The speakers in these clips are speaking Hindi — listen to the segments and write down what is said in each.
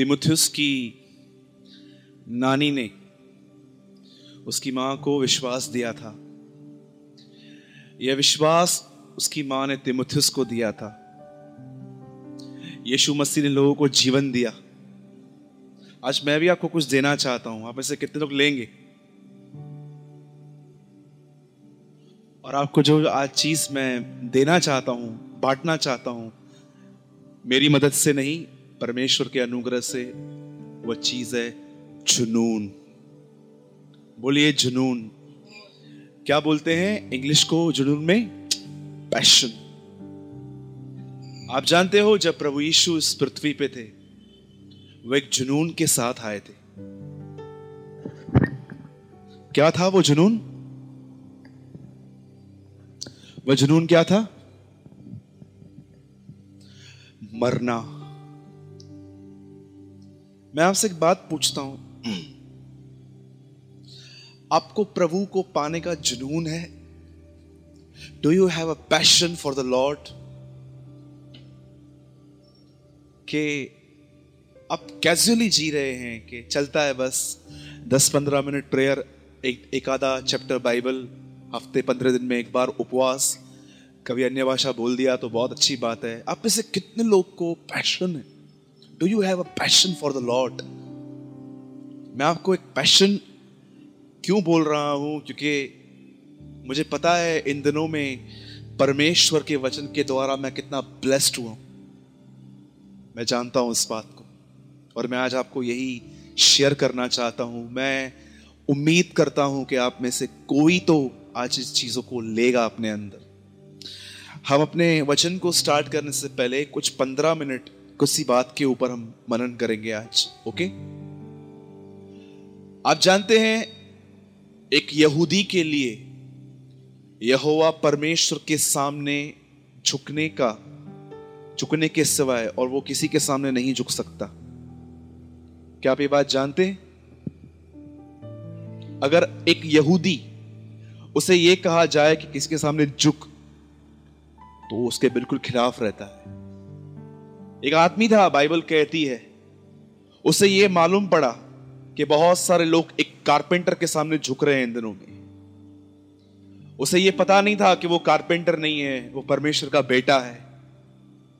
तिमुथियस की नानी ने उसकी माँ को विश्वास दिया था। यह विश्वास उसकी माँ ने तिमुथियस को दिया था। यीशु मसीह ने लोगों को जीवन दिया। आज मैं भी आपको कुछ देना चाहता हूँ। आप में से कितने लोग लेंगे? और आपको जो आज चीज़ मैं देना चाहता हूँ, बांटना चाहता हूँ, मेरी मदद से नहीं परमेश्वर के अनुग्रह से वह चीज़ है जुनून। बोलिए जुनून। क्या बोलते हैं इंग्लिश को जुनून में? पैशन। आप जानते हो जब प्रभु यीशु इस पृथ्वी पे थे, वो एक जुनून के साथ आए थे। क्या था वो जुनून? वह जुनून क्या था? मरना। मैं आपसे एक बात पूछता हूँ। आपको प्रभु को पाने का जुनून है? Do you have a passion for the lord कि आप कैजुअली जी रहे हैं कि चलता है बस। दस पंद्रह मिनट प्रेयर एक एक आधा चैप्टर बाइबल हफ़्ते पंद्रह दिन में एक बार उपवास। कभी अन्य भाषा बोल दिया तो बहुत अच्छी बात है। आप में से कितने लोग को पैशन है? Do you have a passion for the lord मैं आपको एक पैशन क्यों बोल रहा हूँ? क्योंकि मुझे पता है इन दिनों में परमेश्वर के वचन के द्वारा मैं कितना ब्लेस्ड हुआ मैं जानता हूँ इस बात को। और मैं आज आपको यही शेयर करना चाहता हूँ। मैं उम्मीद करता हूँ कि आप में से कोई तो आज इस चीज़ों को लेगा अपने अंदर। हम अपने वचन को स्टार्ट करने से पहले कुछ पंद्रह मिनट किसी बात के ऊपर हम मनन करेंगे आज ओके आप जानते हैं, एक यहूदी के लिए यहोवा परमेश्वर के सामने झुकने का, झुकने के सिवाय और वो किसी के सामने नहीं झुक सकता। क्या आप ये बात जानते हैं? अगर एक यहूदी उसे ये कहा जाए कि किसके सामने झुक तो उसके बिल्कुल खिलाफ रहता है। एक आदमी था, बाइबल कहती है। उसे ये मालूम पड़ा कि बहुत सारे लोग एक कारपेंटर के सामने झुक रहे हैं इन दिनों में। उसे ये पता नहीं था कि वो कारपेंटर नहीं है, वो परमेश्वर का बेटा है।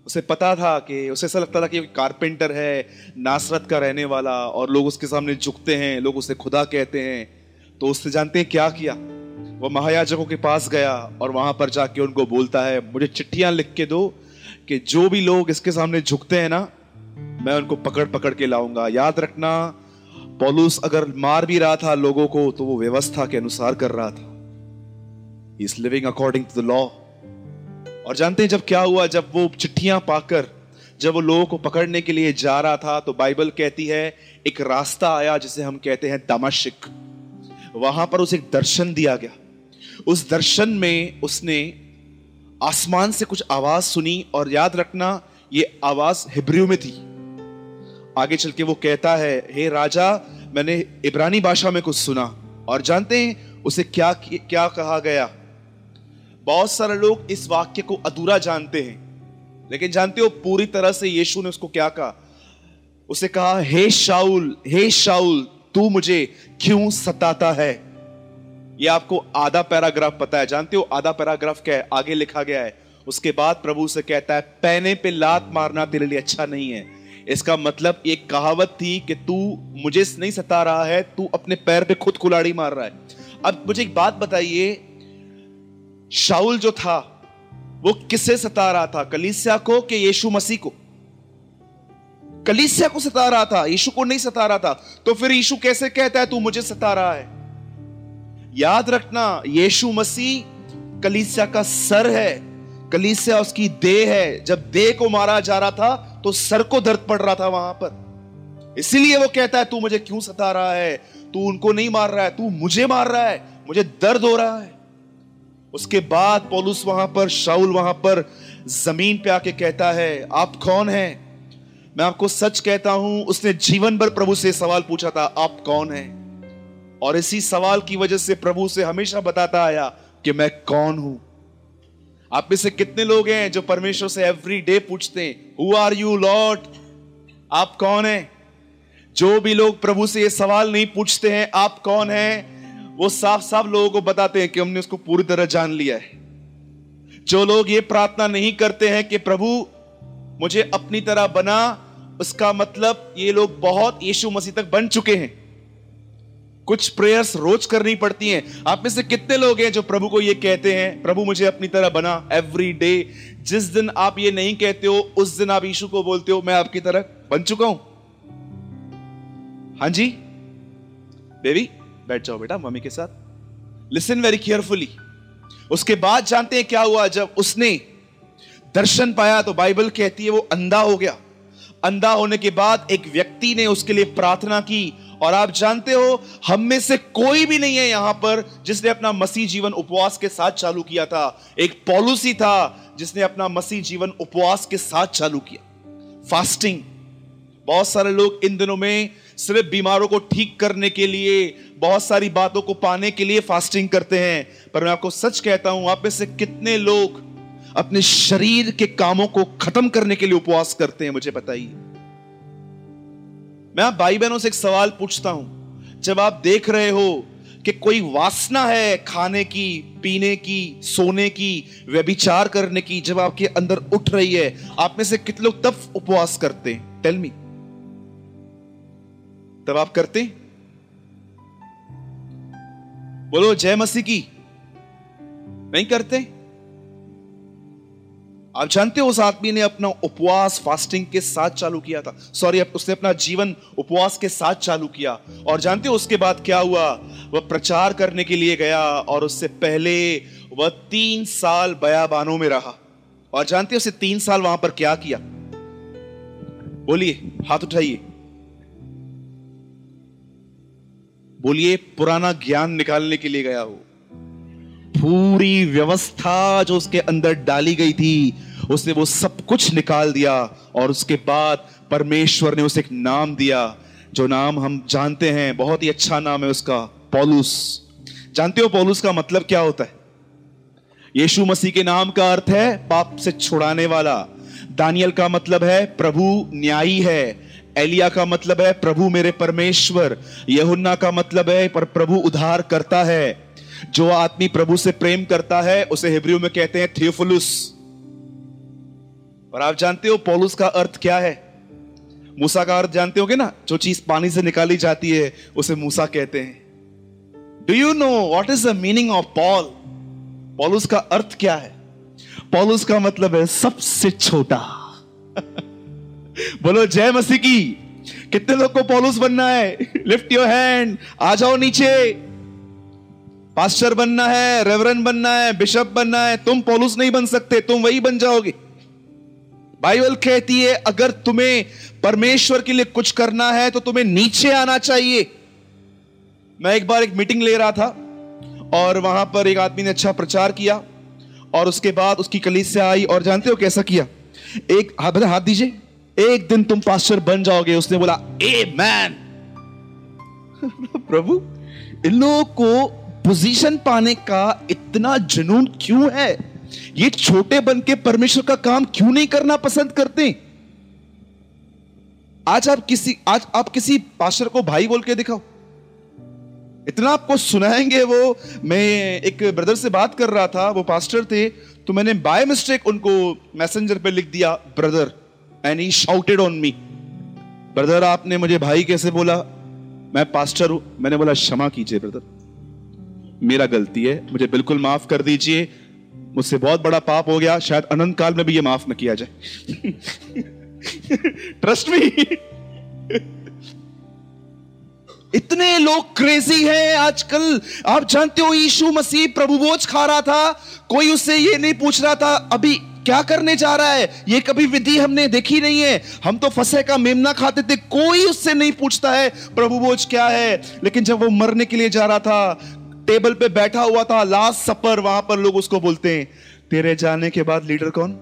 उसे पता था कि, उसे ऐसा लगता था कि कारपेंटर है, नासरत का रहने वाला, और लोग उसके सामने झुकते हैं, लोग उसे खुदा कहते हैं। तो उससे जानते हैं क्या किया? वो महायाजकों के पास गया और वहाँ पर जाके उनको बोलता है, मुझे चिट्ठियाँ लिख के दो कि जो भी लोग इसके सामने झुकते हैं ना, मैं उनको पकड़ पकड़ के लाऊँगा। याद रखना, पॉलुस अगर मार भी रहा था लोगों को तो वो व्यवस्था के अनुसार कर रहा था। Is living according to the law और जानते हैं जब क्या हुआ, जब वो चिट्ठियाँ पाकर, जब वो लोगों को पकड़ने के लिए जा रहा था तो बाइबल कहती है, एक रास्ता आया जिसे हम कहते हैं दमाशिक। वहाँ पर उसे एक दर्शन दिया गया। उस दर्शन में उसने आसमान से कुछ आवाज़ सुनी और याद रखना, ये आवाज़ हिब्रियो में थी। आगे चल के वो कहता है, हे राजा, मैंने इब्रानी भाषा में कुछ सुना और जानते हैं उसे क्या क्या कहा गया। बहुत सारे लोग इस वाक्य को अधूरा जानते हैं, लेकिन जानते हो पूरी तरह से यीशु ने उसको क्या कहा? उसे कहा, हे शाउल हे शाउल तू मुझे क्यों सताता है? ये आपको आधा पैराग्राफ पता है। जानते हो आधा पैराग्राफ क्या है? आगे लिखा गया है। उसके बाद प्रभु से कहता है, पैने पे लात मारना तेरे लिए अच्छा नहीं है। इसका मतलब एक कहावत थी कि तू मुझे नहीं सता रहा है, तू अपने पैर पे खुद कुलाड़ी मार रहा है। अब मुझे एक बात बताइए शाउल जो था, वो किससे सता रहा था? कलीसिया को कि यीशु मसीह को? कलीसिया को सता रहा था, यीशु को नहीं सता रहा था। तो फिर यीशु कैसे कहता है, तू मुझे सता रहा है याद रखना, यीशु मसीह कलीसिया का सर है, कलीसिया उसकी देह है। जब देह को मारा जा रहा था तो सर को दर्द पड़ रहा था वहाँ पर। इसीलिए वो कहता है, तू मुझे क्यों सता रहा है? तू उनको नहीं मार रहा है, तू मुझे मार रहा है, मुझे दर्द हो रहा है। उसके बाद पोलूस वहाँ पर शाउल वहाँ पर ज़मीन पे आके कहता है, आप कौन है? मैं आपको सच कहता हूँ, उसने जीवन भर प्रभु से सवाल पूछा था, आप कौन हैं? और इसी सवाल की वजह से प्रभु से हमेशा बताता आया कि मैं कौन हूँ? आप में से कितने लोग हैं जो परमेश्वर से एवरी डे पूछते हैं हु आर यू लॉर्ड आप कौन हैं? जो भी लोग प्रभु से ये सवाल नहीं पूछते हैं, आप कौन हैं? वो साफ़ साफ़ लोगों को बताते हैं कि हमने उसको पूरी तरह जान लिया है। जो लोग ये प्रार्थना नहीं करते हैं कि प्रभु, मुझे अपनी तरह बना, उसका मतलब ये लोग बहुत यीशु मसीह तक बन चुके हैं। कुछ प्रेयर्स रोज करनी पड़ती हैं। आप में से कितने लोग हैं जो प्रभु को ये कहते हैं, प्रभु, मुझे अपनी तरह बना एवरी डे जिस दिन आप ये नहीं कहते हो, उस दिन आप यीशु को बोलते हो, मैं आपकी तरह बन चुका हूँ हाँ जी? बेबी बैठ जाओ बेटा, मम्मी के साथ। लिसन वेरी केयरफुली उसके बाद जानते हैं क्या हुआ, जब उसने दर्शन पाया तो बाइबल कहती है वो अंधा हो गया। अंधा होने के बाद एक व्यक्ति ने उसके लिए प्रार्थना की और आप जानते हो, हम में से कोई भी नहीं है यहाँ पर जिसने अपना मसीह जीवन उपवास के साथ चालू किया था। एक पॉलिसी था जिसने अपना मसीह जीवन उपवास के साथ चालू किया। फास्टिंग बहुत सारे लोग इन दिनों में सिर्फ़ बीमारों को ठीक करने के लिए, बहुत सारी बातों को पाने के लिए फास्टिंग करते हैं। पर मैं आपको सच कहता हूँ, आप में से कितने लोग अपने शरीर के कामों को खत्म करने के लिए उपवास करते हैं, मुझे बताइए। मैं आप भाई बहनों से एक सवाल पूछता हूँ। जब आप देख रहे हो कि कोई वासना है खाने की, पीने की, सोने की, व्यभिचार करने की, जब आपके अंदर उठ रही है, आप में से कितने लोग तब उपवास करते हैं? टेल मी तब आप करते बोलो, जय मसीह की। नहीं करते? आप जानते हो उस आदमी ने अपना उपवास फास्टिंग के साथ चालू किया था? सॉरी उसने अपना जीवन उपवास के साथ चालू किया। और जानते हो उसके बाद क्या हुआ? वह प्रचार करने के लिए गया और उससे पहले वह तीन साल बयाबानों में रहा। और जानते हो उसे तीन साल वहाँ पर क्या किया? बोलिए, हाथ उठाइए। बोलिए, पुराना ज्ञान निकालने के लिए गया हो पूरी व्यवस्था जो उसके अंदर डाली गई थी, उसने वो सब कुछ निकाल दिया और उसके बाद परमेश्वर ने उसे एक नाम दिया, जो नाम हम जानते हैं, बहुत ही अच्छा नाम है उसका, पॉलुस। जानते हो पॉलुस का मतलब क्या होता है? यीशु मसीह के नाम का अर्थ है पाप से छुड़ाने वाला। दानियल का मतलब है प्रभु न्यायी है। एलिया का मतलब है प्रभु मेरे परमेश्वर। यहुन्ना का मतलब है पर प्रभु उधार करता है। जो आदमी प्रभु से प्रेम करता है, उसे हिब्रू में कहते हैं थियोफुलुस। और आप जानते हो पॉलुस का अर्थ क्या है? मूसा का अर्थ जानते होगे ना? जो चीज़ पानी से निकाली जाती है, उसे मूसा कहते हैं। Do you know what is the meaning of Paul पॉलुस का अर्थ क्या है? पॉलुस का मतलब है सबसे छोटा। बोलो, जय मसीह की। कितने लोग को पॉलुस बनना है? लिफ्ट योर हैंड आ जाओ नीचे। पास्टर बनना है रेवरन बनना है, बिशप बनना है, तुम पोलूस नहीं बन सकते, तुम वही बन जाओगे। बाइबल कहती है, अगर तुम्हें परमेश्वर के लिए कुछ करना है तो तुम्हें नीचे आना चाहिए। मैं एक बार एक मीटिंग ले रहा था, और वहाँ पर एक आदमी ने अच्छा प्रचार किया, और उसके बाद उसकी कलीस से आई, और जानते हो कैसा किया? एक, हाथ हाथ दीजिए। एक दिन तुम पास्टर बन जाओगे, उसने बोला ए मैन प्रभु, इन लोगों को पोजीशन पाने का इतना जुनून क्यों है? ये छोटे बन के परमेश्वर का काम क्यों नहीं करना पसंद करते? आज आप किसी, आज आप किसी पास्टर को भाई बोल के दिखाओ। इतना आपको सुनाएँगे वो। मैं एक ब्रदर से बात कर रहा था, वो पास्टर थे तो मैंने बाय मिस्टेक उनको मैसेंजर पे लिख दिया, brother and he shouted on me brother, आपने मुझे भाई कैसे बोला? मैं पास्टर हूँ. मैंने बोला, क्षमा कीजिए, ब्रदर. मेरा गलती है, मुझे बिल्कुल माफ़ कर दीजिए। मुझसे बहुत बड़ा पाप हो गया, शायद अनंत काल में भी ये माफ़ न किया जाए। ट्रस्ट मी इतने लोग क्रेजी हैं आजकल। आप जानते हो, यीशु मसीह प्रभु बोझ खा रहा था। कोई उससे ये नहीं पूछ रहा था, अभी क्या करने जा रहा है? ये कभी विधि हमने देखी नहीं है। हम तो फसे का मेमना खाते थे, कोई उससे नहीं पूछता है, प्रभु बोझ क्या है? लेकिन जब वो मरने के लिए जा रहा था टेबल पे बैठा हुआ था, लास्ट सपर वहाँ पर लोग उसको बोलते हैं, तेरे जाने के बाद लीडर कौन?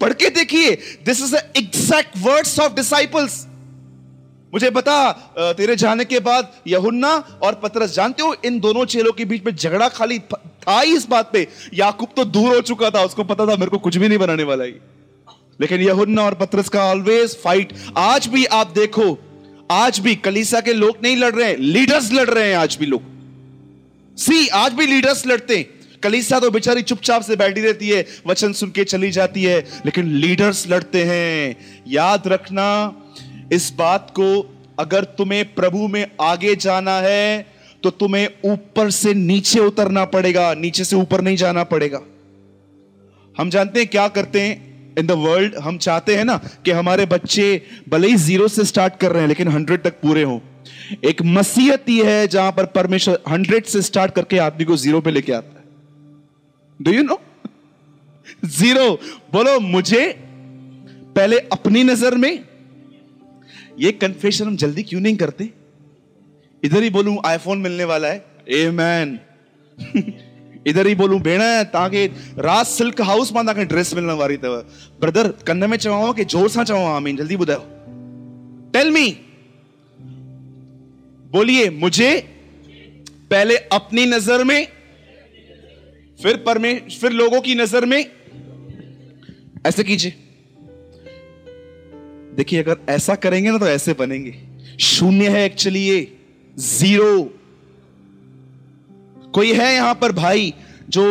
पढ़ के देखिए this is exact words of disciples मुझे बता तेरे जाने के बाद यहुन्ना और पतरस, जानते हो, इन दोनों चेलों के बीच में झगड़ा खाली था ही इस बात पे। याकूब तो दूर हो चुका था, उसको पता था, मेरे को कुछ भी नहीं बनाने वाला ही। लेकिन यहुन्ना और पत्रस का ऑलवेज फाइट आज भी आप देखो आज भी कलीसा के लोग नहीं लड़ रहे हैं लीडर्स लड़ रहे हैं आज भी लोग। सी आज भी लीडर्स लड़ते हैं। कलीसा तो बेचारी चुपचाप से बैठी रहती है, वचन सुन के चली जाती है, लेकिन लीडर्स लड़ते हैं। याद रखना, इस बात को अगर तुम्हें प्रभु में आगे जाना है तो तुम्हें ऊपर से नीचे उतरना पड़ेगा, नीचे से ऊपर नहीं जाना पड़ेगा। हम जानते हैं क्या करते हैं? इन द वर्ल्ड हम चाहते हैं ना कि हमारे बच्चे भले ही ज़ीरो से स्टार्ट कर रहे हैं, लेकिन हंड्रेड तक पूरे हो। एक मसीहत ही है जहाँ पर परमेश्वर हंड्रेड से स्टार्ट करके आदमी को ज़ीरो पे लेके आता है। डू यू नो ज़ीरो बोलो, मुझे पहले अपनी नज़र में ये कन्फेशन हम जल्दी क्यों नहीं करते? इधर ही बोलूँ आईफोन मिलने वाला है। ए मैन इधर ही बोलूँ भेण ताकि रात सिल्क हाउस माँ तव्हांखे ड्रेस मिलने वाली अथव ब्रदर कन में चवांव कि ज़ोर सां चवां आमीन, जल्दी ॿुधायो टेल मी बोलिए, मुझे पहले अपनी नज़र में, फिर परमेश्वर फिर लोगों की नज़र में, ऐसे कीजिए। देखिए, अगर ऐसा करेंगे ना तो ऐसे बनेंगे। शून्य है एक्चुअली ये ज़ीरो कोई है यहाँ पर भाई जो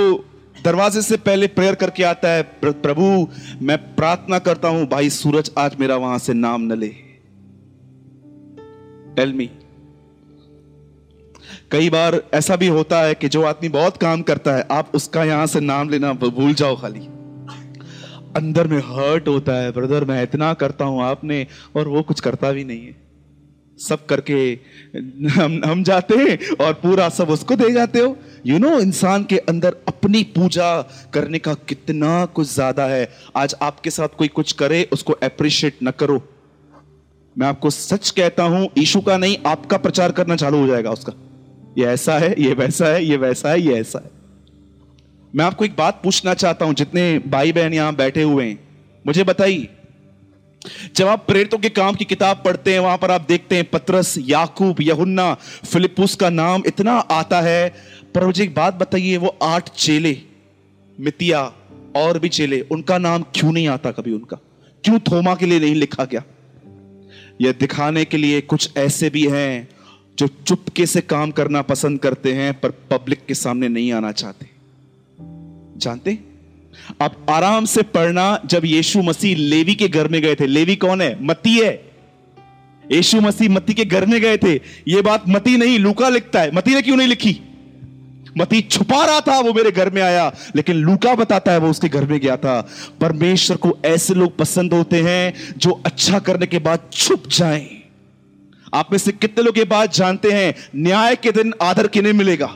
दरवाजे से पहले प्रेयर करके आता है प्रभु, मैं प्रार्थना करता हूँ, भाई सूरज आज मेरा वहाँ से नाम न ले। टेल मी कई बार ऐसा भी होता है कि जो आदमी बहुत काम करता है, आप उसका यहाँ से नाम लेना भूल जाओ खाली। अंदर में हर्ट होता है ब्रदर मैं इतना करता हूँ आपने, और वो कुछ करता भी नहीं है। सब करके हम हम जाते हैं और पूरा सब उसको दे जाते हो। यू नो इंसान के अंदर अपनी पूजा करने का कितना कुछ ज़्यादा है। आज आपके साथ कोई कुछ करे, उसको अप्रिशिएट न करो। मैं आपको सच कहता हूँ, ईशु का नहीं, आपका प्रचार करना चालू हो जाएगा उसका। ये ऐसा है, ये वैसा है, ये वैसा है, ये ऐसा है। मैं आपको एक बात पूछना चाहता हूँ, जितने भाई बहन यहाँ बैठे हुए हैं, मुझे बताइए जब आप प्रेरितों के काम की किताब पढ़ते हैं, वहाँ पर आप देखते हैं पत्रस, याकूब, यहुन्ना फिलिपुस का नाम इतना आता है। पर मुझे एक बात बताइए, वो आठ चेले, मितिया और भी चेले, उनका नाम क्यों नहीं आता कभी उनका? क्यों थोमा के लिए नहीं लिखा गया? यह दिखाने के लिए कुछ ऐसे भी हैं जो चुपके से काम करना पसंद करते हैं, पर पब्लिक के सामने नहीं आना चाहते? जानते आप आराम से पढ़ना, जब यीशु मसीह लेवी के घर में गए थे। लेवी कौन है? मती है। यीशु मसीह मती के घर में गए थे। यह बात मती नहीं, लूका लिखता है। मती ने क्यों नहीं लिखी? मती छुपा रहा था, वो मेरे घर में आया। लेकिन लूका बताता है, वो उसके घर में गया था। परमेश्वर को ऐसे लोग पसंद होते हैं, जो अच्छा करने के बाद छुप जाएँ। आप में से कितने लोग ये बात जानते हैं? न्याय के दिन आदर किन्हें मिलेगा?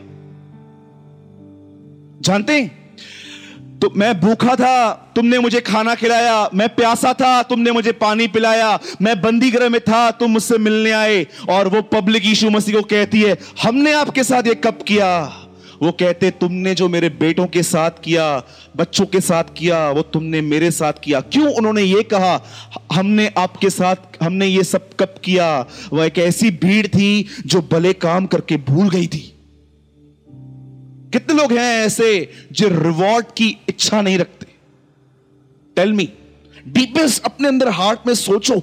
जानते हैं? तो मैं भूखा था, तुमने मुझे खाना खिलाया, मैं प्यासा था, तुमने मुझे पानी पिलाया, मैं बंदी गृह में था, तुम मुझसे मिलने आए। और वो पब्लिक यीशु मसीह को कहती है, हमने आपके साथ ये कब किया? वो कहते, तुमने जो मेरे बेटों के साथ किया, बच्चों के साथ किया, वो तुमने मेरे साथ किया। क्यों उन्होंने ये कहा, हमने आपके साथ, हमने ये सब कब किया? वह एक ऐसी भीड़ थी, जो भले काम करके भूल गई थी। कितने लोग हैं ऐसे जो रिवॉर्ड की इच्छा नहीं रखते? टेल मी डीपेस्ट अपने अंदर हार्ट में सोचो।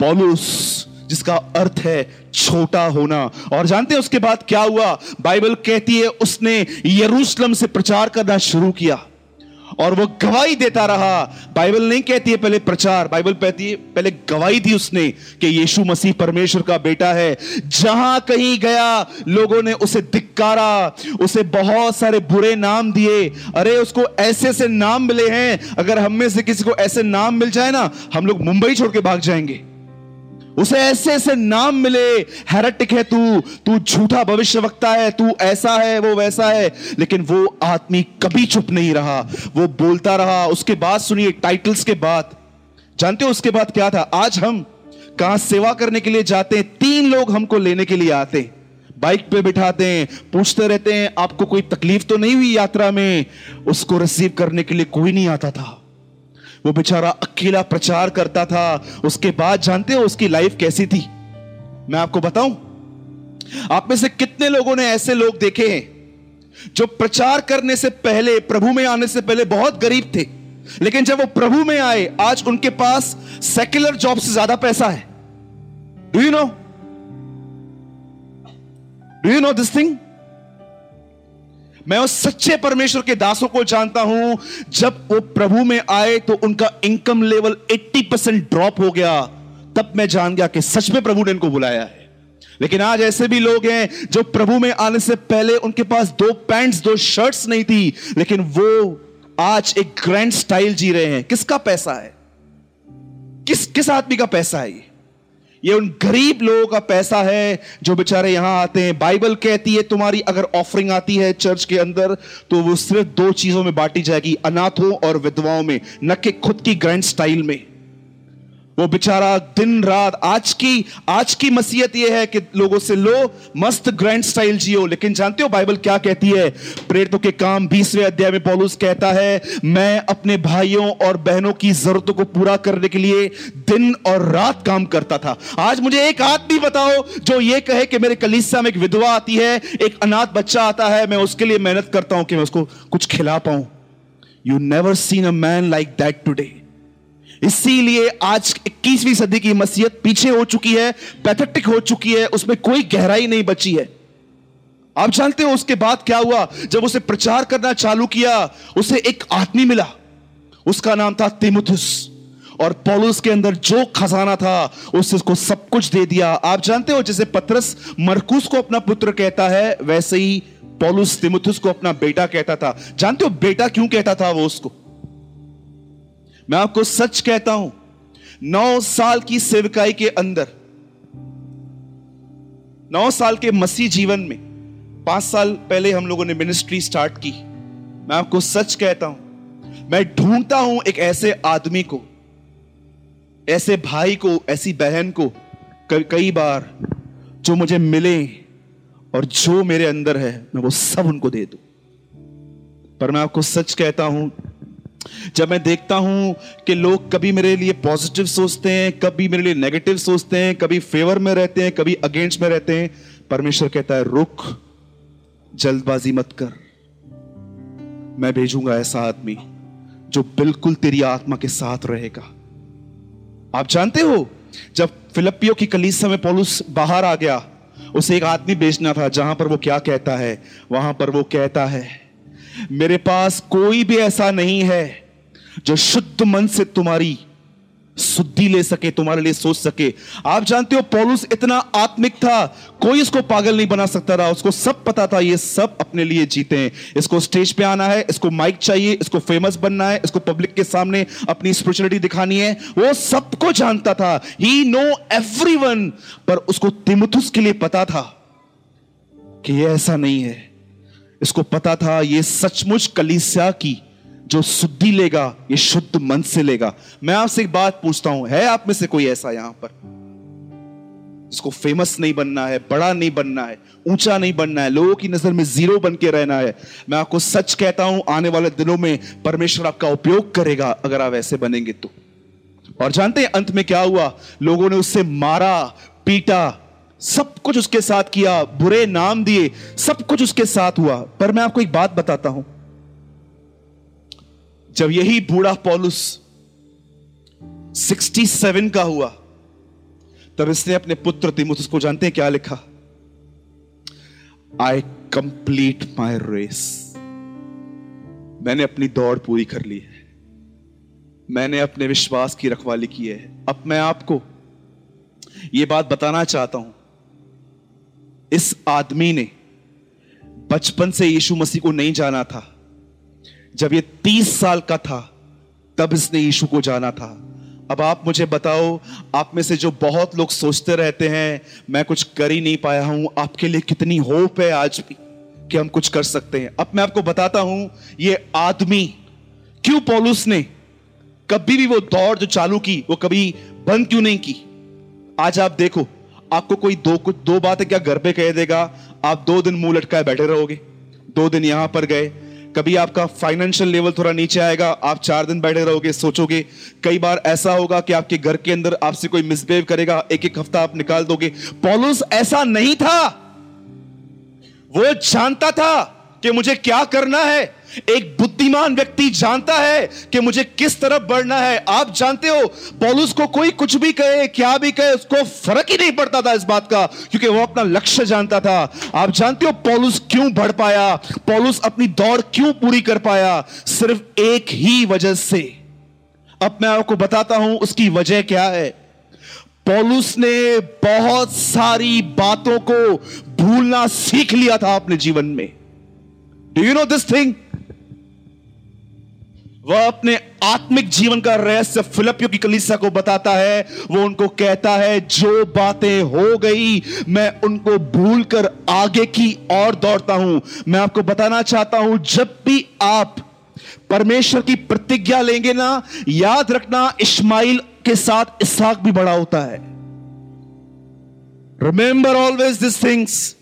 पॉलुस जिसका अर्थ है छोटा होना। और जानते हैं उसके बाद क्या हुआ? बाइबल कहती है उसने यरूशलेम से प्रचार करना शुरू किया। और वो गवाही देता रहा। बाइबल नहीं कहती है पहले प्रचार, बाइबल कहती है पहले गवाही दी उसने कि यीशु मसीह परमेश्वर का बेटा है। जहाँ कहीं गया, लोगों ने उसे धिक्कारा, उसे बहुत सारे बुरे नाम दिए। अरे, उसको ऐसे ऐसे नाम मिले हैं, अगर हम में से किसी को ऐसे नाम मिल जाए ना, हम लोग मुंबई छोड़ के भाग जाएँगे। उसे ऐसे ऐसे नाम मिले, हैरटिक है तू तू झूठा भविष्य वक्ता है, तू ऐसा है, वो वैसा है। लेकिन वो आदमी कभी चुप नहीं रहा। वो बोलता रहा, उसके बाद सुनिए टाइटल्स के बाद। जानते हो उसके बाद क्या था? आज हम कहाँ सेवा करने के लिए जाते हैं, तीन लोग हमको लेने के लिए आते हैं। बाइक पे बिठाते हैं, पूछते रहते हैं, आपको कोई तकलीफ़ तो नहीं हुई यात्रा में? उसको रिसीव करने के लिए कोई नहीं आता था। वो बेचारा अकेला प्रचार करता था। उसके बाद जानते हो उसकी लाइफ कैसी थी? मैं आपको बताऊँ, आप में से कितने लोगों ने ऐसे लोग देखे हैं, जो प्रचार करने से पहले, प्रभु में आने से पहले बहुत गरीब थे, लेकिन जब वो प्रभु में आए, आज उनके पास सेक्युलर जॉब से ज़्यादा पैसा है। Do you know do you know this thing मैं उस सच्चे परमेश्वर के दासों को जानता हूँ, जब वो प्रभु में आए तो उनका इनकम लेवल 80 परसेंट ड्रॉप हो गया। तब मैं जान गया कि सच में प्रभु ने इनको बुलाया है। लेकिन आज ऐसे भी लोग हैं जो प्रभु में आने से पहले उनके पास दो पैंट्स, दो शर्ट्स नहीं थी, लेकिन वो आज एक ग्रैंड स्टाइल जी रहे हैं। किसका पैसा है? किस किस आदमी का पैसा है ये? ये उन गरीब लोगों का पैसा है जो बेचारे यहाँ आते हैं। बाइबल कहती है, तुम्हारी अगर ऑफरिंग आती है चर्च के अंदर तो वो सिर्फ़ दो चीज़ों में बांटी जाएगी, अनाथों और विधवाओं में, न कि खुद की ग्रैंड स्टाइल में। वो बेचारा दिन रात आज की आज की मसीहत ये है कि लोगों से लो, मस्त ग्रैंड स्टाइल जियो। लेकिन जानते हो बाइबल क्या कहती है? प्रेरितों के काम बीसवें अध्याय में पौलुस कहता है, मैं अपने भाइयों और बहनों की जरूरतों को पूरा करने के लिए दिन और रात काम करता था। आज मुझे एक आदमी बताओ जो ये कहे कि मेरे कलीसिया में एक विधवा आती है, एक अनाथ बच्चा आता है, मैं उसके लिए मेहनत करता हूँ कि मैं उसको कुछ खिला पाऊँ। You never seen a man like that today इसीलिए आज 21वीं सदी की मसीहत पीछे हो चुकी है पैथेटिक हो चुकी है, उसमें कोई गहराई नहीं बची है। आप जानते हो उसके बाद क्या हुआ? जब उसे प्रचार करना चालू किया, उसे एक आदमी मिला। उसका नाम था तिमुथुस और पौलुस के अंदर जो खजाना था उससे उसको सब कुछ दे दिया। आप जानते हो जैसे पत्रस मरकुस को अपना पुत्र कहता है, वैसे ही पौलुस तिमुथुस को अपना बेटा कहता था। जानते हो बेटा क्यों कहता था वो उसको? मैं आपको सच कहता हूँ, नौ साल की सेवकाई के अंदर, नौ साल के मसीह जीवन में, पाँच साल पहले हम लोगों ने मिनिस्ट्री स्टार्ट की। मैं आपको सच कहता हूँ, मैं ढूंढता हूँ एक ऐसे आदमी को, ऐसे भाई को, ऐसी बहन को कई बार, जो मुझे मिले और जो मेरे अंदर है, मैं वो सब उनको दे दूँ। पर मैं आपको सच कहता हूँ जब मैं देखता हूँ कि लोग कभी मेरे लिए पॉजिटिव सोचते हैं, कभी मेरे लिए नेगेटिव सोचते हैं, कभी फेवर में रहते हैं, कभी अगेंस्ट में रहते हैं, परमेश्वर कहता है, रुक, जल्दबाजी मत कर। मैं भेजूँगा ऐसा आदमी जो बिल्कुल तेरी आत्मा के साथ रहेगा। आप जानते हो, जब फिलिपियो की कलीसा में पौलुस बाहर आ गया, उसे एक आदमी बेचना था, जहाँ पर वो क्या कहता है? वहाँ पर वो कहता है मेरे पास कोई भी ऐसा नहीं है जो शुद्ध मन से तुम्हारी शुद्धि ले सके, तुम्हारे लिए सोच सके। आप जानते हो, पौलुस इतना आत्मिक था, कोई इसको पागल नहीं बना सकता था उसको सब पता था, ये सब अपने लिए जीते हैं। इसको स्टेज पे आना है, इसको माइक चाहिए, इसको फ़ेमस बनना है, इसको पब्लिक के सामने अपनी स्पिरिचुअलिटी दिखानी है। वो सबको जानता था। ही नो एवरी पर उसको तिमुथुस के लिए पता था कि ये ऐसा नहीं है। इसको पता था, ये सचमुच कलीसिया की जो शुद्धि लेगा, ये शुद्ध मन से लेगा। मैं आपसे एक बात पूछता हूँ, है आप में से कोई ऐसा यहाँ पर? इसको फ़ेमस नहीं बनना है, बड़ा नहीं बनना है, ऊँचा नहीं बनना है, लोगों की नज़र में ज़ीरो बन के रहना है। मैं आपको सच कहता हूँ, आने वाले दिनों में परमेश्वर आपका उपयोग करेगा, अगर आप ऐसे बनेंगे तो। और जानते हैं अंत में क्या हुआ? लोगों ने उससे मारा, पीटा सब कुछ उसके साथ किया, बुरे नाम दिए, सब कुछ उसके साथ हुआ। पर मैं आपको एक बात बताता हूँ। जब यही बूढ़ा पॉलुस 67 का हुआ, तब इसने अपने पुत्र तिमुथुस को जानते हैं क्या लिखा? आई कंप्लीट माई रेस मैंने अपनी दौड़ पूरी कर ली है। मैंने अपने विश्वास की रखवाली की है। अब मैं आपको यह बात बताना चाहता हूँ इस आदमी ने बचपन से यीशु मसीह को नहीं जाना था। जब ये तीस साल का था, तब इसने यीशु को जाना था। अब आप मुझे बताओ, आप में से जो बहुत लोग सोचते रहते हैं, मैं कुछ कर ही नहीं पाया हूँ, आपके लिए कितनी होप है आज भी कि हम कुछ कर सकते हैं। अब मैं आपको बताता हूँ, ये आदमी, क्यों पॉलुस ने कभी भी वो दौड़ जो चालू की, वो कभी बंद क्यों नहीं की? आज आप देखो आपको कोई दो कुछ, दो बातें क्या घर पे कह देगा? आप दो दिन मुँह लटकाए बैठे रहोगे। दो दिन यहाँ पर गए। कभी आपका फाइनेंशियल लेवल थोड़ा नीचे आएगा, आप चार दिन बैठे रहोगे, सोचोगे। कई बार ऐसा होगा कि आपके घर के अंदर आपसे कोई मिसबिहेव करेगा एक एक हफ़्ता आप निकाल दोगे। पॉलुस, ऐसा नहीं था। वो जानता था कि मुझे क्या करना है। एक बुद्धिमान व्यक्ति जानता है कि मुझे किस तरफ़ बढ़ना है। आप जानते हो, पॉलुस को कोई कुछ भी कहे, क्या भी कहे, उसको फ़र्क ही नहीं पड़ता था इस बात का, क्योंकि वो अपना लक्ष्य जानता था। आप जानते हो, पॉलुस क्यों बढ़ पाया? पॉलुस अपनी दौड़ क्यों पूरी कर पाया? सिर्फ़ एक ही वजह से। अब मैं आपको बताता हूँ, उसकी वजह क्या है। पॉलुस ने बहुत सारी बातों को भूलना सीख लिया था अपने जीवन में। Do you know this thing वह अपने आत्मिक जीवन का रहस्य फिलिपियो की कलीसिया को बताता है। वो उनको कहता है, जो बातें हो गई, मैं उनको भूलकर आगे की ओर दौड़ता हूँ। मैं आपको बताना चाहता हूँ, जब भी आप परमेश्वर की प्रतिज्ञा लेंगे ना, याद रखना इस्माइल के साथ इसहाक भी बड़ा होता है। रिमेंबर ऑलवेज दिस थिंग्स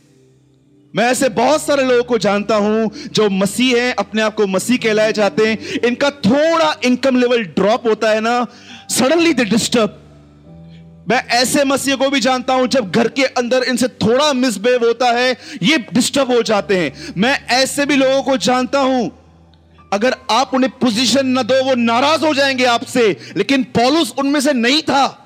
मैं ऐसे बहुत सारे लोगों को जानता हूँ जो मसीह हैं, अपने आप को मसीह कहलाए जाते हैं। इनका थोड़ा इनकम लेवल ड्रॉप होता है ना सडनली दे डिस्टर्ब मैं ऐसे मसीह को भी जानता हूँ, जब घर के अंदर इनसे थोड़ा मिसबिहेव होता है, ये डिस्टर्ब हो जाते हैं। मैं ऐसे भी लोगों को जानता हूँ, अगर आप उन्हें पोजीशन ना दो, वो नाराज़ हो जाएँगे आपसे। लेकिन पॉलुस उनमें से नहीं था।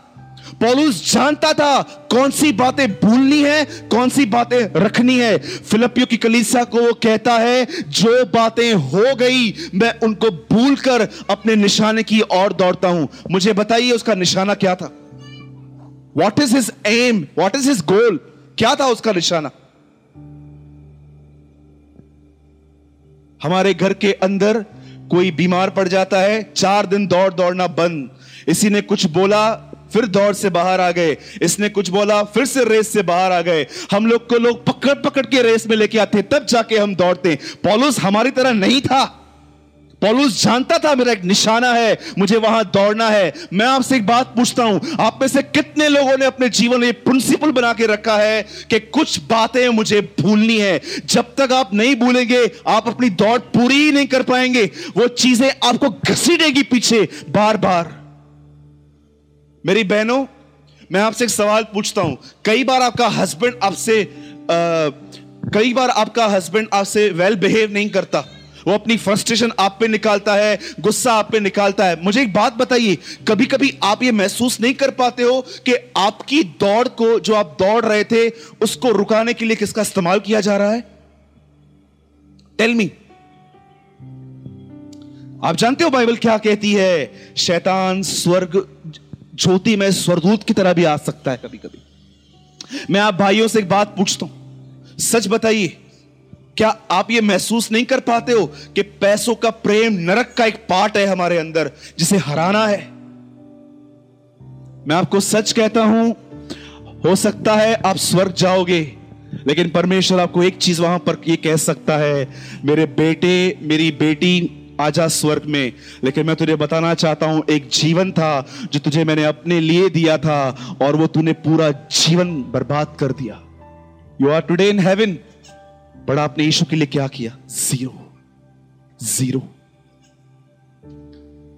पॉलुस जानता था कौन सी बातें भूलनी है कौन सी बातें रखनी है। फिलिपियो की कलीसा को वो कहता है, जो बातें हो गई, मैं उनको भूलकर अपने निशाने की ओर दौड़ता हूँ। मुझे बताइए उसका निशाना क्या था? What is his aim what is his goal क्या था उसका निशाना? हमारे घर के अंदर कोई बीमार पड़ जाता है, चार दिन दौड़ दौड़ना बंद। इसी ने कुछ बोला फिर दौड़ से बाहर आ गए। इसने कुछ बोला, फिर से रेस से बाहर आ गए। हम लोग को लोग पकड़ पकड़ के रेस में लेके आते, तब जाके हम दौड़ते। पॉलुस हमारी तरह नहीं था। पॉलुस जानता था मेरा एक निशाना है, मुझे वहाँ दौड़ना है। मैं आपसे एक बात पूछता हूँ, आप में से कितने लोगों ने अपने जीवन में प्रिंसिपल बना के रखा है कि कुछ बातें मुझे भूलनी है? जब तक आप नहीं भूलेंगे, आप अपनी दौड़ पूरी ही नहीं कर पाएँगे। वो चीज़ें आपको घसीटेगी पीछे बार बार मेरी बहनों, मैं आपसे एक सवाल पूछता हूँ। कई बार आपका हस्बैंड आपसे कई बार आपका हस्बैंड आपसे वेल बिहेव नहीं करता। वो अपनी फ्रस्ट्रेशन आप पे निकालता है, गुस्सा आप पे निकालता है। मुझे एक बात बताइए कभी कभी आप ये महसूस नहीं कर पाते हो कि आपकी दौड़ को, जो आप दौड़ रहे थे, उसको रुकाने के लिए किसका इस्तेमाल किया जा रहा है? टेल मी आप जानते हो बाइबल क्या कहती है? शैतान स्वर्ग ज्योति में स्वरदूत की तरह भी आ सकता है कभी कभी मैं आप भाइयों से एक बात पूछता हूँ। सच बताइए, क्या आप ये महसूस नहीं कर पाते हो कि पैसों का प्रेम नरक का एक पार्ट है हमारे अंदर, जिसे हराना है? मैं आपको सच कहता हूँ, हो सकता है आप स्वर्ग जाओगे, लेकिन परमेश्वर आपको एक चीज़ वहाँ पर ये कह सकता है, मेरे बेटे, मेरी बेटी आजा स्वर्ग में। लेकिन मैं तुझे बताना चाहता हूँ, एक जीवन था जो तुझे मैंने अपने लिए दिया था और वो तूने पूरा जीवन बर्बाद कर दिया। You are today in heaven बड़ा आपने यीशु के लिए क्या किया? ज़ीरो ज़ीरो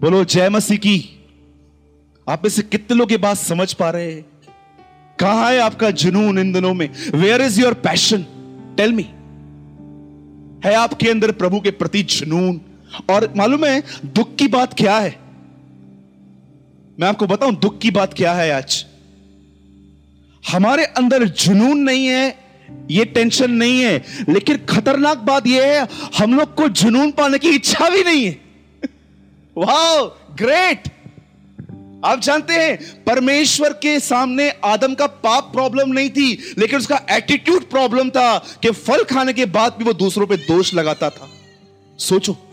बोलो, जय मसीह की। आप में से कितने लोग ये बात समझ पा रहे हैं? कहाँ है आपका जुनून इन दिनों में? Where is your passion tell me है आपके अंदर प्रभु के प्रति जुनून? और मालूम है दुख की बात क्या है? मैं आपको बताऊँ, दुख की बात क्या है आज? हमारे अंदर जुनून नहीं है, ये टेंशन नहीं है, लेकिन खतरनाक बात यह है, हम लोग को जुनून पाने की इच्छा भी नहीं है। वाह ग्रेट! आप जानते हैं, परमेश्वर के सामने आदम का पाप प्रॉब्लम नहीं थी, लेकिन उसका एटीट्यूड प्रॉब्लम था कि फल खाने के बाद भी वो दूसरों पे दोष लगाता था। सोचो।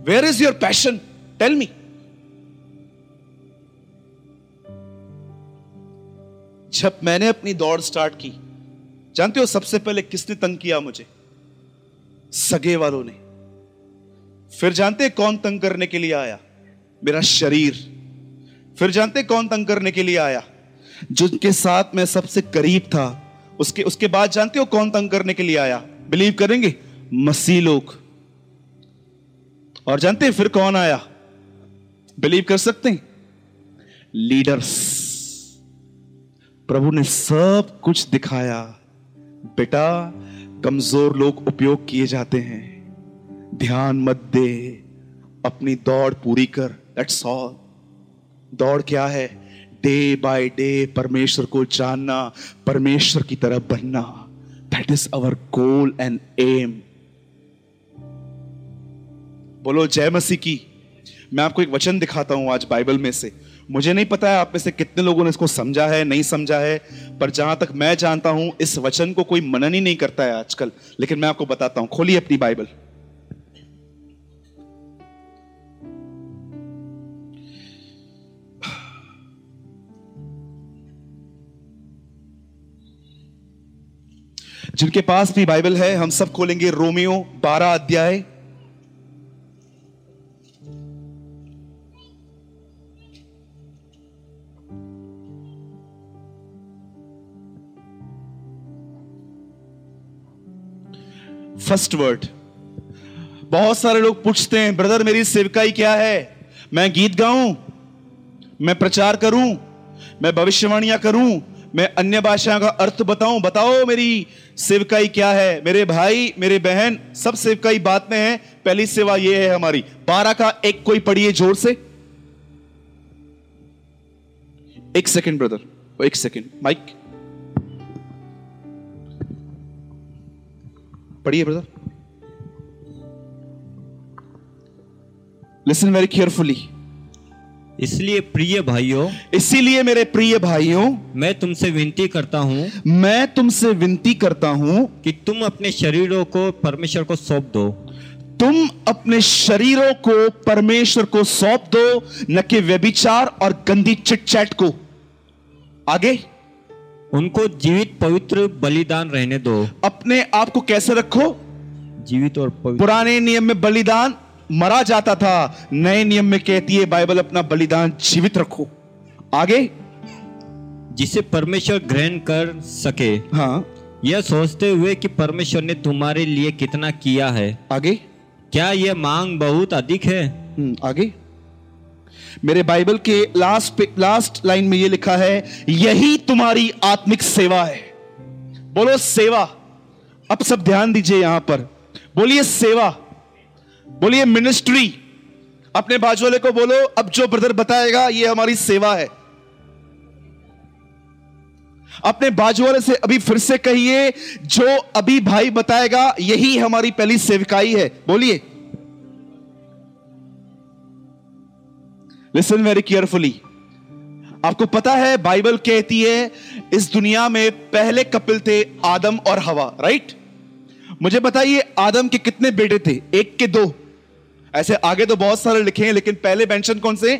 Where is your passion tell me जब मैंने अपनी दौड़ स्टार्ट की, जानते हो सबसे पहले किसने तंग किया मुझे? सगे वालों ने। फिर जानते कौन तंग करने के लिए आया? मेरा शरीर। फिर जानते कौन तंग करने के लिए आया? जिनके साथ मैं सबसे करीब था, उसके उसके बाद जानते हो कौन तंग करने के लिए आया? बिलीव करेंगे? मसीह लोग। और जानते हैं फिर कौन आया? बिलीव कर सकते हैं? लीडर्स प्रभु ने सब कुछ दिखाया। बेटा, कमज़ोर लोग उपयोग किए जाते हैं। ध्यान मत दे। अपनी दौड़ पूरी कर। दैट्स ऑल दौड़ क्या है? डे बाय डे परमेश्वर को जानना, परमेश्वर की तरफ़ बनना that is our goal and aim बोलो, जय मसीह की। मैं आपको एक वचन दिखाता हूँ आज बाइबल में से। मुझे नहीं पता है आप में से कितने लोगों ने इसको समझा है, नहीं समझा है, पर जहाँ तक मैं जानता हूँ, इस वचन को कोई मनन ही नहीं करता है आजकल। लेकिन मैं आपको बताता हूँ, खोलिए अपनी बाइबल। जिनके पास भी बाइबल है, हम सब खोलेंगे रोमियो बारह अध्याय। फ़र्स्ट वर्ड बहुत सारे लोग पूछते हैं ब्रदर मेरी सेवकाई क्या है? मैं गीत गाऊं? मैं प्रचार करूँ? मैं भविष्यवाणियाँ करूँ? मैं अन्य भाषा का अर्थ बताऊँ? बताओ मेरी सेवकाई क्या है? मेरे भाई, मेरे बहन, सब सेवकाई बात में है। पहली सेवा यह है हमारी। बारह का एक कोई पढ़िए ज़ोर से। एक सेकंड ब्रदर एक सेकंड माइक पढ़िए ब्रदर लिसन वेरी केयरफुली इसलिए प्रिय भाइयों इसीलिए मेरे प्रिय भाइयों मैं तुमसे विनती करता हूँ मैं तुमसे विनती करता हूँ कि तुम अपने शरीरों को परमेश्वर को सौंप दो। तुम अपने शरीरों को परमेश्वर को सौंप दो न कि व्यभिचार और गंदी चिटचैट को। आगे। उनको जीवित पवित्र बलिदान रहने दो। अपने आप को कैसे रखो? जीवित और पवित्र। पुराने नियम में बलिदान मरा जाता था नए नियम में कहती है बाइबल अपना बलिदान जीवित रखो। आगे? जिसे परमेश्वर ग्रहण कर सके। हाँ। यह सोचते हुए कि परमेश्वर ने तुम्हारे लिए कितना किया है। आगे? क्या यह मांग बहुत अधिक है? हम्म, आगे? मेरे बाइबल के लास्ट लास्ट लाइन में ये लिखा है, यही तुम्हारी आत्मिक सेवा है। बोलो, सेवा। अब सब ध्यान दीजिए यहाँ पर। बोलिए, सेवा। बोलिए मिनिस्ट्री अपने बाजू वाले को बोलो, अब जो ब्रदर बताएगा, ये हमारी सेवा है। अपने बाजू वाले से अभी फिर से कहिए, जो अभी भाई बताएगा, यही हमारी पहली सेवकाई है। बोलिए लिसन वेरी केयरफुली आपको पता है बाइबल कहती है, इस दुनिया में पहले कपिल थे आदम और हवा राइट मुझे बताइए, आदम के कितने बेटे थे? एक के दो। ऐसे आगे तो बहुत सारे लिखे हैं, लेकिन पहले मेंशन कौन से?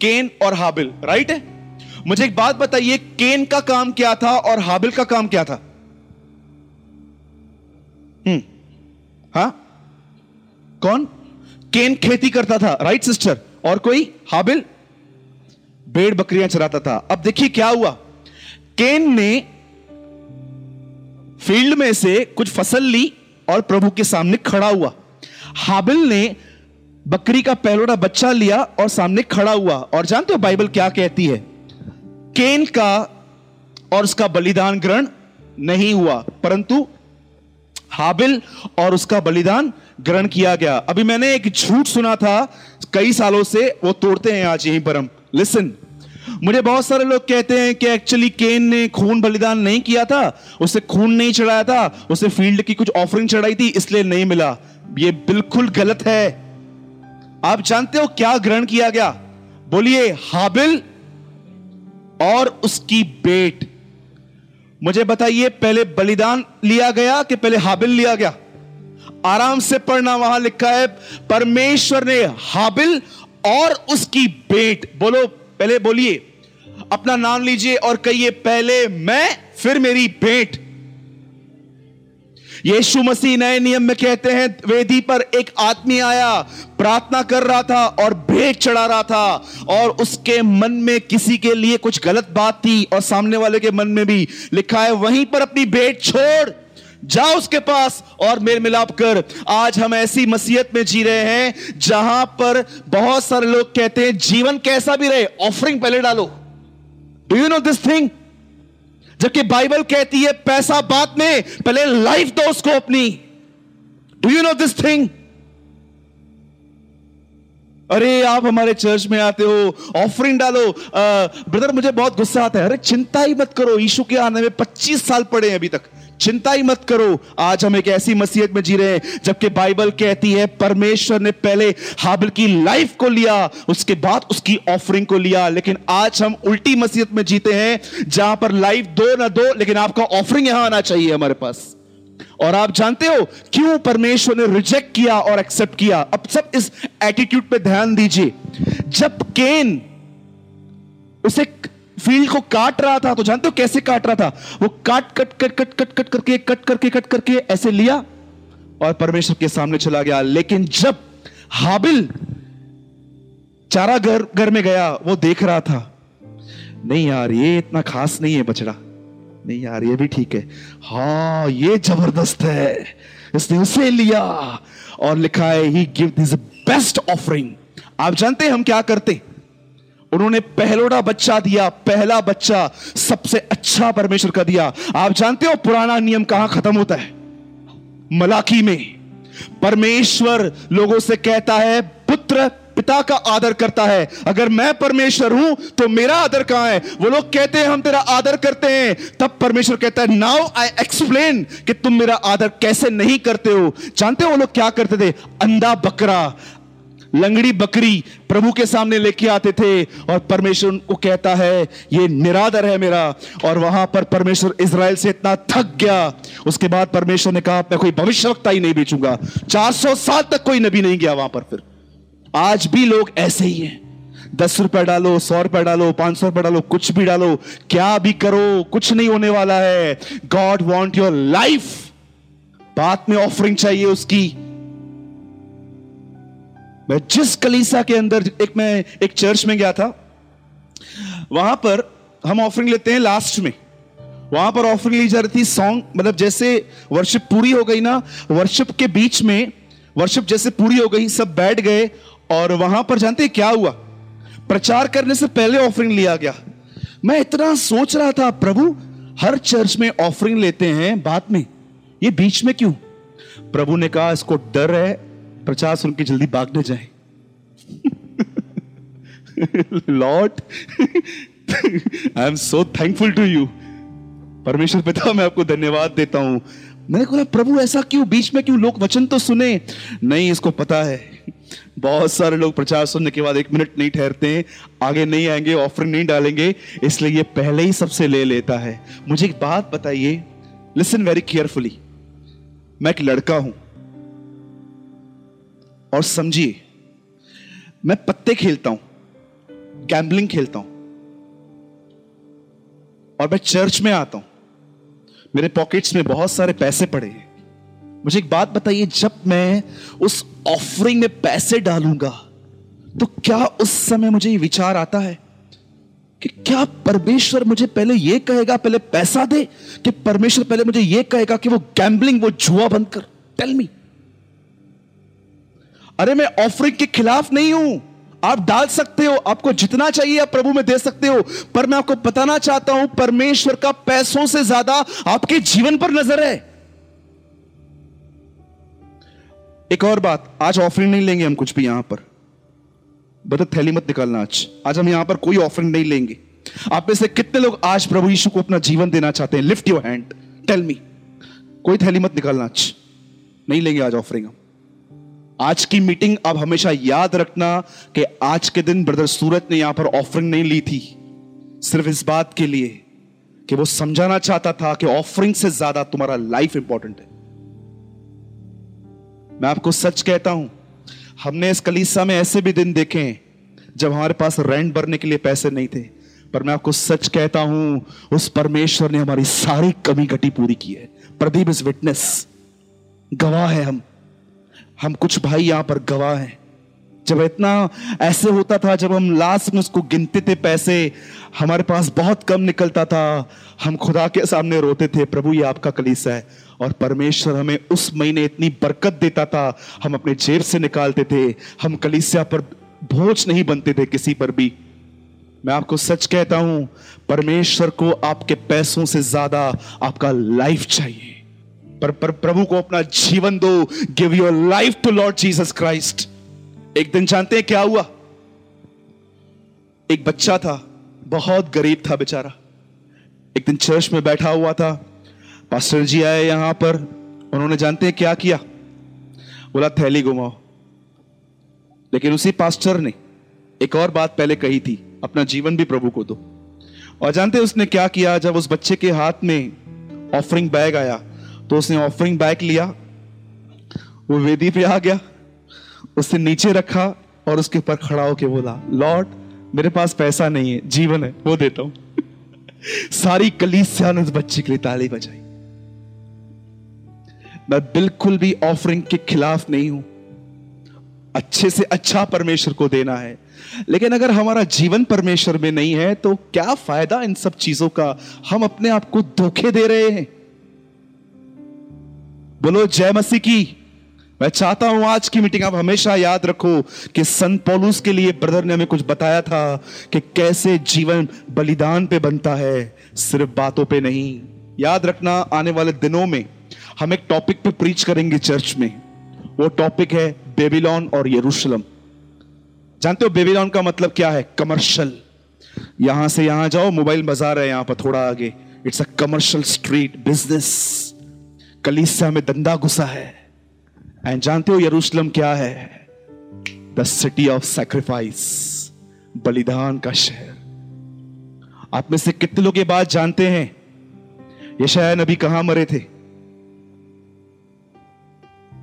केन और हाबिल राइट है मुझे एक बात बताइए, केन का काम क्या था और हाबिल का काम क्या था? हम्म। हा? कौन? केन खेती करता था राइट सिस्टर और कोई हाबिल भेड़ बकरियाँ चराता था। अब देखिए क्या हुआ। केन ने फ़ील्ड में से कुछ फ़सल ली और प्रभु के सामने खड़ा हुआ। हाबिल ने बकरी का पहलोड़ा बच्चा लिया और सामने खड़ा हुआ। और जानते हो बाइबल क्या कहती है? केन का और उसका बलिदान ग्रहण नहीं हुआ, परंतु हाबिल और उसका बलिदान ग्रहण किया गया। अभी मैंने एक झूठ सुना था, कई सालों से, वो तोड़ते हैं आज यहीं पर हम। लिसन मुझे बहुत सारे लोग कहते हैं कि एक्चुअली केन ने खून बलिदान नहीं किया था, उसे खून नहीं चढ़ाया था, उसे फ़ील्ड की कुछ ऑफरिंग चढ़ाई थी, इसलिए नहीं मिला। ये बिल्कुल गलत है। आप जानते हो क्या ग्रहण किया गया? बोलिए, हाबिल और उसकी बेट। मुझे बताइए, पहले बलिदान लिया गया कि पहले हाबिल लिया गया? आराम से पढ़ना वहाँ लिखा है, परमेश्वर ने हाबिल और उसकी बेट, बोलो, पहले बोलिए, अपना नाम लीजिए और कहिए, पहले मैं, फिर मेरी बेट। यीशु मसीह नए नियम में कहते हैं, वेदी पर एक आदमी आया, प्रार्थना कर रहा था और भेंट चढ़ा रहा था और उसके मन में किसी के लिए कुछ गलत बात थी और सामने वाले के मन में भी लिखा है, वहीं पर अपनी भेंट छोड़। जाओ उसके पास और मेल मिलाप कर। आज हम ऐसी मसीहत में जी रहे हैं, जहाँ पर बहुत सारे लोग कहते हैं, जीवन कैसा भी रहे ऑफरिंग पहले डालो। Do you know this thing जबकि बाइबल कहती है, पैसा बात में, पहले लाइफ दो उसको अपनी। Do you know this thing अरे आप हमारे चर्च में आते हो ऑफरिंग डालो। आ, ब्रदर मुझे बहुत गुस्सा आता है। अरे चिंता ही मत करो यीशु के आने में 25 साल पड़े हैं अभी तक। चिंता ही मत करो। आज हम एक ऐसी मसीहत में जी रहे हैं जबकि बाइबल कहती है परमेश्वर ने पहले हाबिल की लाइफ को लिया उसके बाद उसकी ऑफरिंग को लिया। लेकिन आज हम उल्टी मसीहत में जीते हैं जहाँ पर लाइफ दो ना दो लेकिन आपका ऑफरिंग यहाँ आना चाहिए हमारे पास। और आप जानते हो क्यों परमेश्वर ने रिजेक्ट किया और एक्सेप्ट किया? अब सब इस एटीट्यूड पे ध्यान दीजिए। जब केन उसे फ़ील्ड को काट रहा था तो जानते हो कैसे काट रहा था? वो काट, cut cut cut cut cut करके कट करके कट करके ऐसे लिया और परमेश्वर के सामने चला गया। लेकिन जब हाबिल चारा घर घर में गया, वो देख रहा था, नहीं यार, ये इतना खास नहीं है बछड़ा। नहीं यार, ये भी ठीक है। हाँ ये ज़बरदस्त है। इसने उसे लिया और लिखा है he give this best offering आप जानते हैं हम क्या करते उन्होंने पहलोड़ा बच्चा दिया, पहला बच्चा सबसे अच्छा परमेश्वर का दिया। आप जानते हो पुराना नियम कहाँ खत्म होता है? मलाकी में। परमेश्वर लोगों से कहता है, पुत्र पिता का आदर करता है। अगर मैं परमेश्वर हूँ तो मेरा आदर कहाँ है? वो लोग कहते हैं, हम तेरा आदर करते हैं। तब परमेश्वर कहता है नाउ आई एक्सप्लेन कि तुम मेरा आदर कैसे नहीं करते हो। जानते हो वो लोग क्या करते थे? अंधा बकरा, लंगड़ी बकरी प्रभु के सामने लेके आते थे और परमेश्वर को कहता है, ये निरादर है मेरा। और वहाँ पर परमेश्वर इसराइल से इतना थक गया। उसके बाद परमेश्वर ने कहा, मैं कोई भविष्यवक्ता ही नहीं बेचूँगा। 400 साल तक कोई नबी नहीं गया वहाँ पर फिर। आज भी लोग ऐसे ही हैं। दस रुपए डालो, सौ रुपए डालो, पाँच सौ रुपए डालो, कुछ भी डालो, क्या भी करो, कुछ नहीं होने वाला है। गॉड वॉन्ट योर लाइफ बात में ऑफरिंग चाहिए उसकी। मैं जिस कलीसा के अंदर, एक मैं, एक चर्च में गया था, वहाँ पर हम ऑफरिंग लेते हैं लास्ट में। वहाँ पर ऑफरिंग ली जा रही थी सॉन्ग मतलब जैसे वर्शिप पूरी हो गई ना वर्शिप के बीच में वर्शिप जैसे पूरी हो गई, सब बैठ गए और वहाँ पर जानते क्या हुआ? प्रचार करने से पहले ऑफरिंग लिया गया। मैं इतना सोच रहा था, प्रभु, हर चर्च में ऑफरिंग लेते हैं बाद में ये बीच में क्यों? प्रभु ने कहा, इसको डर है, प्रचार सुन के जल्दी भागने जाए। Lord I am so thankful to you परमेश्वर पिता, मैं आपको धन्यवाद देता हूँ। मैंने बोला, प्रभु, ऐसा क्यों? बीच में क्यों? लोग वचन तो सुने। नहीं, इसको पता है। बहुत सारे लोग प्रचार सुनने के बाद एक मिनट नहीं ठहरते हैं, आगे नहीं आएँगे ऑफ़र नहीं डालेंगे, इसलिए ये पहले ही सबसे ले लेता है। मुझे एक बात बताइए लिसन वेरी केयरफुली मैं एक लड़का हूँ, और समझिए, मैं पत्ते खेलता हूँ गैम्बलिंग खेलता हूँ, और मैं चर्च में आता हूँ। मेरे पॉकेट्स में बहुत सारे पैसे पड़े हैं। मुझे एक बात बताइए, जब मैं उस ऑफरिंग में पैसे डालूँगा तो क्या उस समय मुझे ये विचार आता है कि क्या परमेश्वर मुझे पहले ये कहेगा, पहले पैसा दे, कि परमेश्वर पहले मुझे ये कहेगा कि वो गैम्बलिंग वो जुआ बंद कर? टेल मी अरे मैं ऑफरिंग के खिलाफ नहीं हूँ। आप डाल सकते हो, आपको जितना चाहिए आप प्रभु में दे सकते हो, पर मैं आपको बताना चाहता हूँ, परमेश्वर का पैसों से ज़्यादा आपके जीवन पर नज़र है। एक और बात, आज ऑफरिंग नहीं लेंगे हम कुछ भी यहाँ पर। बता, थैली मत निकालना आज। आज हम यहाँ पर कोई ऑफरिंग नहीं लेंगे। आप में से कितने लोग आज प्रभु यीशु को अपना जीवन देना चाहते हैं? Lift your hand tell me कोई थैली मत निकालना आज। नहीं लेंगे आज ऑफरिंग हम। आज की मीटिंग अब हमेशा याद रखना कि आज के दिन ब्रदर सूरज ने यहाँ पर ऑफरिंग नहीं ली थी। सिर्फ़ इस बात के लिए कि वो समझाना चाहता था कि ऑफरिंग से ज़्यादा तुम्हारा लाइफ इंपॉर्टेंट है। मैं आपको सच कहता हूँ, हमने इस कलीसा में ऐसे भी दिन देखे हैं, जब हमारे पास रेंट भरने के लिए पैसे नहीं थे। पर मैं आपको सच कहता हूँ, उस परमेश्वर ने हमारी सारी कमी घटी पूरी की है। प्रदीप इज़ विटनेस गवाह है हम। हम कुछ भाई यहाँ पर गवाह हैं। जब इतना ऐसे होता था, जब हम लास्ट में उसको गिनते थे पैसे, हमारे पास बहुत कम निकलता था। हम खुदा के सामने रोते थे, प्रभु ये आपका कलीसा है। और परमेश्वर हमें उस महीने इतनी बरकत देता था हम अपने जेब से निकालते थे हम कलिसिया पर भोज नहीं बनते थे किसी पर भी। मैं आपको सच कहता हूँ परमेश्वर को आपके पैसों से ज़्यादा आपका लाइफ चाहिए। पर, पर प्रभु को अपना जीवन दो give your life to lord Jesus Christ एक दिन जानते हैं क्या हुआ? एक बच्चा था बहुत गरीब था बेचारा। एक दिन चर्च में बैठा हुआ था पास्टर जी आए यहाँ पर, उन्होंने जानते हैं क्या किया? बोला, थैली घुमाओ। लेकिन उसी पास्टर ने एक और बात पहले कही थी, अपना जीवन भी प्रभु को दो। और जानते उसने क्या किया? जब उस बच्चे के हाथ में ऑफरिंग बैग आया तो उसने ऑफरिंग बैग लिया, वो वेदी पे आ गया उसने नीचे रखा और उसके ऊपर खड़ा होके बोला, लॉर्ड, मेरे पास पैसा नहीं है, जीवन है, वो देता हूँ। सारी कलीसिया ने उस बच्चे के लिए ताली बजाई। मैं बिल्कुल भी ऑफरिंग के खिलाफ नहीं हूँ। अच्छे से अच्छा परमेश्वर को देना है। लेकिन अगर हमारा जीवन परमेश्वर में नहीं है तो क्या फ़ायदा इन सब चीज़ों का? हम अपने आप को धोखे दे रहे हैं। बोलो, जय मसीह की। मैं चाहता हूँ आज की मीटिंग आप हमेशा याद रखो कि संत पौलुस के लिए ब्रदर ने हमें कुछ बताया था कि कैसे जीवन बलिदान पे बनता है, सिर्फ़ बातों पे नहीं। याद रखना, आने वाले दिनों में हम एक टॉपिक पे प्रीच करेंगे चर्च में। वो टॉपिक है बेबीलोन और यरूशलेम जानते हो बेबीलोन का मतलब क्या है? कमर्शियल यहाँ से यहाँ जाओ मोबाइल बाज़ार है यहाँ पर थोड़ा आगे। It's a commercial street business कलीसिया में दंदा घुसा है। एंड जानते हो यरूशलेम क्या है? द सिटी ऑफ़ सैक्रिफाइस बलिदान का शहर। आप में से कितने लोग ये बात जानते हैं? यशाया नबी कहाँ मरे थे?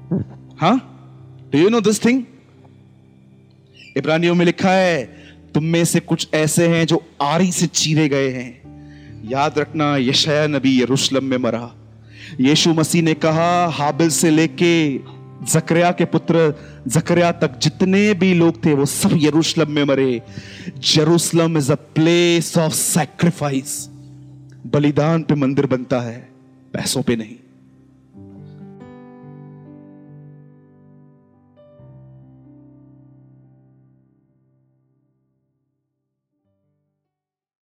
हाँ do you know this thing इब्रानियों में लिखा है, तुम में से कुछ ऐसे हैं जो आरी से चीरे गए हैं। याद रखना यशया नबी यरूशलेम में मरा। यीशु मसीह ने कहा, हाबिल से लेके जकरिया के पुत्र जकरिया तक जितने भी लोग थे, वो सब यरूशलेम में मरे। Jerusalem is a place of sacrifice बलिदान पे मंदिर बनता है, पैसों पे नहीं।